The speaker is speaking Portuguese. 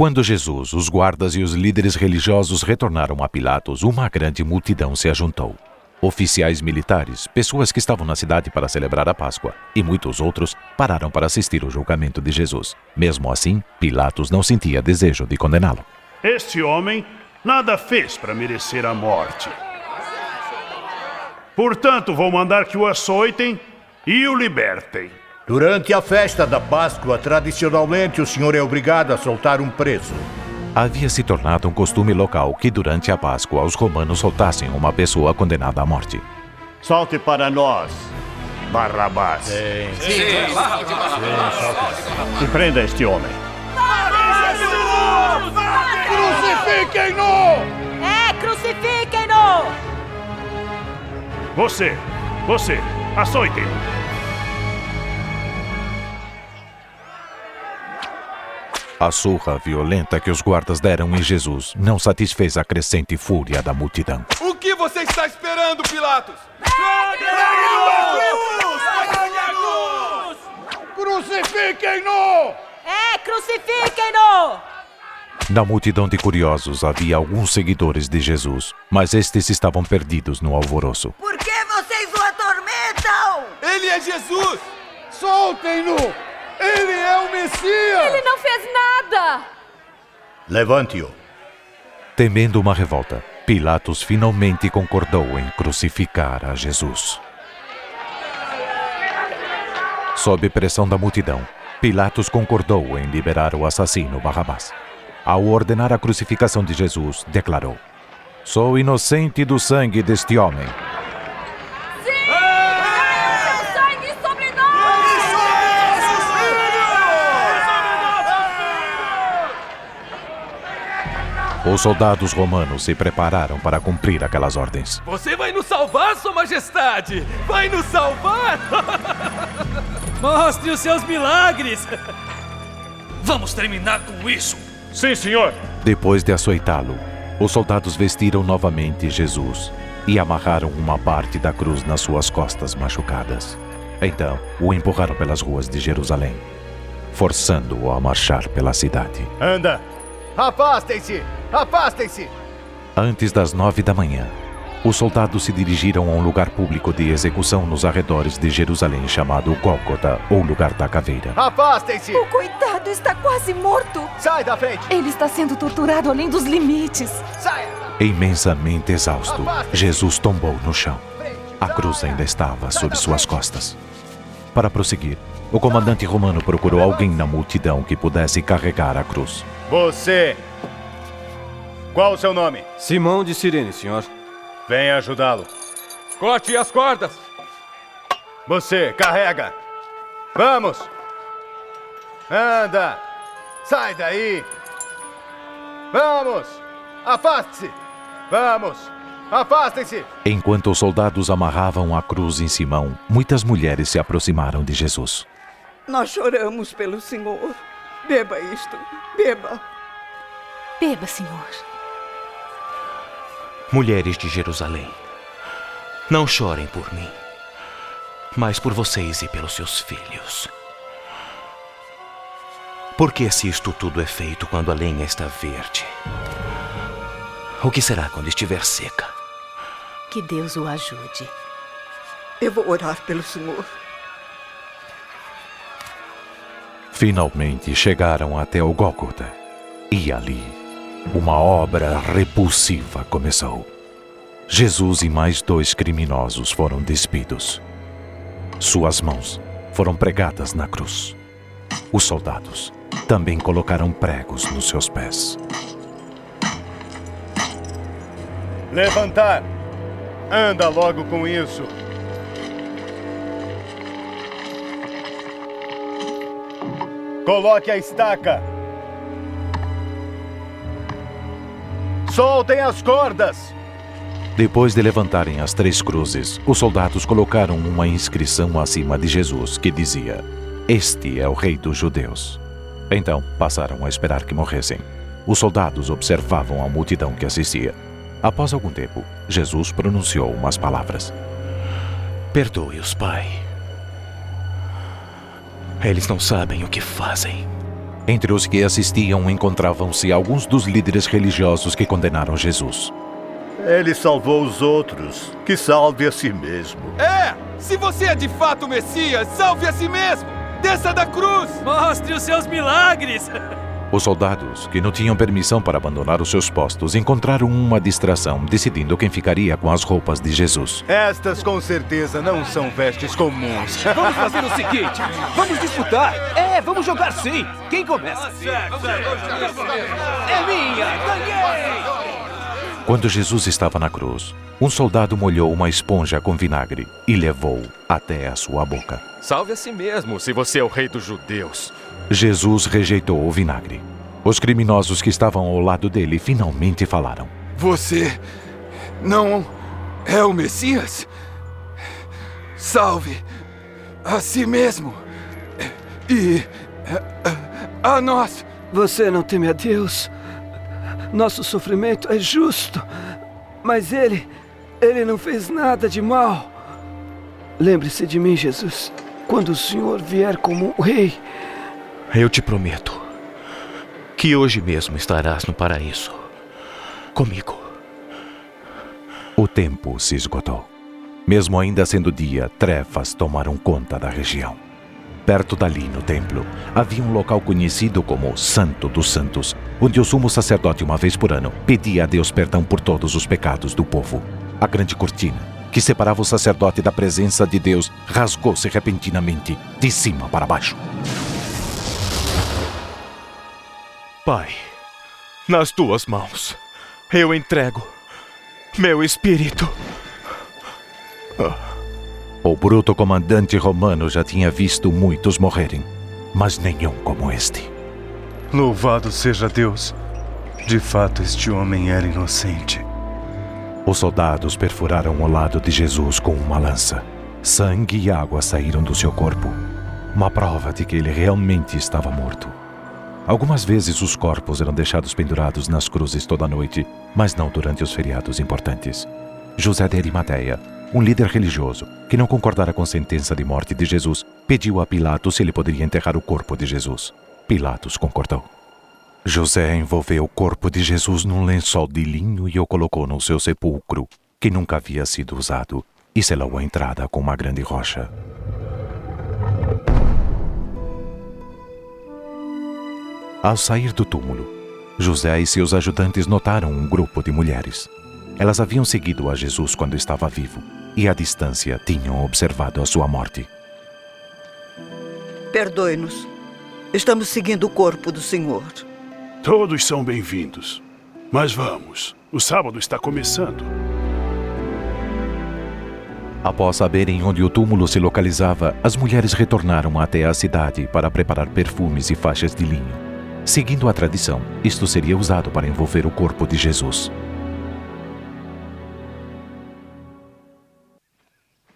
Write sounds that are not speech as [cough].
Quando Jesus, os guardas e os líderes religiosos retornaram a Pilatos, uma grande multidão se ajuntou. Oficiais militares, pessoas que estavam na cidade para celebrar a Páscoa e muitos outros pararam para assistir ao julgamento de Jesus. Mesmo assim, Pilatos não sentia desejo de condená-lo. Este homem nada fez para merecer a morte. Portanto, vou mandar que o açoitem e o libertem. Durante a festa da Páscoa, tradicionalmente o senhor é obrigado a soltar um preso. Havia se tornado um costume local que durante a Páscoa os romanos soltassem uma pessoa condenada à morte. Solte para nós, Barrabás. Sim, sim, sim, E prenda este homem. Crucifiquem-no! É, crucifiquem-no! Você, você, açoite! A surra violenta que os guardas deram em Jesus não satisfez a crescente fúria da multidão. O que você está esperando, Pilatos? Crucifiquem-no! É, crucifiquem-no! Na multidão de curiosos havia alguns seguidores de Jesus, mas estes estavam perdidos no alvoroço. Por que vocês o atormentam? Ele é Jesus! Soltem-no! Ele é o Messias! Ele não fez nada! Levante-o. Temendo uma revolta, Pilatos finalmente concordou em crucificar a Jesus. Sob pressão da multidão, Pilatos concordou em liberar o assassino Barrabás. Ao ordenar a crucificação de Jesus, declarou: Sou inocente do sangue deste homem. Sim! Seu sangue sobre nós! Os soldados romanos se prepararam para cumprir aquelas ordens. Você vai nos salvar, Sua Majestade! Vai nos salvar! [laughs] Mostre os seus milagres! [laughs] Vamos terminar com isso! Sim, senhor! Depois de açoitá-lo, os soldados vestiram novamente Jesus e amarraram uma parte da cruz nas suas costas machucadas. Então, o empurraram pelas ruas de Jerusalém, forçando-o a marchar pela cidade. Anda! Afastem-se! Afastem-se! Antes das nove da manhã, os soldados se dirigiram a um lugar público de execução nos arredores de Jerusalém chamado Gólgota, ou Lugar da Caveira. Afastem-se! O coitado está quase morto! Sai da frente! Ele está sendo torturado além dos limites! Saia! Imensamente exausto, Jesus tombou no chão. A cruz ainda estava sob suas costas. Para prosseguir, o comandante romano procurou alguém na multidão que pudesse carregar a cruz. Você! Qual o seu nome? Simão de Sirene, senhor. Venha ajudá-lo. Corte as cordas! Você, carrega! Vamos! Anda! Sai daí! Vamos! Afaste-se! Vamos! Afastem-se! Enquanto os soldados amarravam a cruz em Simão, muitas mulheres se aproximaram de Jesus. Nós choramos pelo senhor. Beba isto. Beba. Beba, senhor. Mulheres de Jerusalém, não chorem por mim, mas por vocês e pelos seus filhos. Porque se isto tudo é feito quando a lenha está verde, o que será quando estiver seca? Que Deus o ajude. Eu vou orar pelo senhor. Finalmente chegaram até o Gólgota. E ali, uma obra repulsiva começou. Jesus e mais dois criminosos foram despidos. Suas mãos foram pregadas na cruz. Os soldados também colocaram pregos nos seus pés. Levantar! Anda logo com isso! Coloque a estaca! Soltem as cordas! Depois de levantarem as três cruzes, os soldados colocaram uma inscrição acima de Jesus que dizia: Este é o Rei dos Judeus. Então passaram a esperar que morressem. Os soldados observavam a multidão que assistia. Após algum tempo, Jesus pronunciou umas palavras. Perdoe-os, Pai. Eles não sabem o que fazem. Entre os que assistiam encontravam-se alguns dos líderes religiosos que condenaram Jesus. Ele salvou os outros, que salve a si mesmo. É! Se você é de fato o Messias, salve a si mesmo! Desça da cruz! Mostre os seus milagres! [laughs] Os soldados, que não tinham permissão para abandonar os seus postos, encontraram uma distração, decidindo quem ficaria com as roupas de Jesus. Estas com certeza não são vestes comuns. [laughs] Vamos fazer o seguinte: vamos disputar! É, vamos jogar sim! Quem começa? É minha! Ganhei! Quando Jesus estava na cruz, um soldado molhou uma esponja com vinagre e levou até a sua boca. Salve a si mesmo, se você é o rei dos judeus. Jesus rejeitou o vinagre. Os criminosos que estavam ao lado dele finalmente falaram. Você não é o Messias? Salve a si mesmo e a nós. Você não teme a Deus? Nosso sofrimento é justo, mas ele, ele não fez nada de mal. Lembre-se de mim, Jesus, quando o Senhor vier como rei. Eu te prometo que hoje mesmo estarás no paraíso comigo. O tempo se esgotou. Mesmo ainda sendo dia, trevas tomaram conta da região. Perto dali, no templo, havia um local conhecido como Santo dos Santos, onde o sumo sacerdote, uma vez por ano, pedia a Deus perdão por todos os pecados do povo. A grande cortina, que separava o sacerdote da presença de Deus, rasgou-se repentinamente, de cima para baixo. Pai, nas tuas mãos, eu entrego meu espírito. O bruto comandante romano já tinha visto muitos morrerem, mas nenhum como este. Louvado seja Deus! De fato, este homem era inocente. Os soldados perfuraram o lado de Jesus com uma lança. Sangue e água saíram do seu corpo, uma prova de que ele realmente estava morto. Algumas vezes os corpos eram deixados pendurados nas cruzes toda noite, mas não durante os feriados importantes. José de Arimateia, um líder religioso que não concordara com a sentença de morte de Jesus, pediu a Pilatos se ele poderia enterrar o corpo de Jesus. Pilatos concordou. José envolveu o corpo de Jesus num lençol de linho e o colocou no seu sepulcro, que nunca havia sido usado, e selou a entrada com uma grande rocha. Ao sair do túmulo, José e seus ajudantes notaram um grupo de mulheres. Elas haviam seguido a Jesus quando estava vivo e, à distância, tinham observado a sua morte. Perdoe-nos. Estamos seguindo o corpo do Senhor. Todos são bem-vindos. Mas vamos, o sábado está começando. Após saberem onde o túmulo se localizava, as mulheres retornaram até a cidade para preparar perfumes e faixas de linho. Seguindo a tradição, isto seria usado para envolver o corpo de Jesus.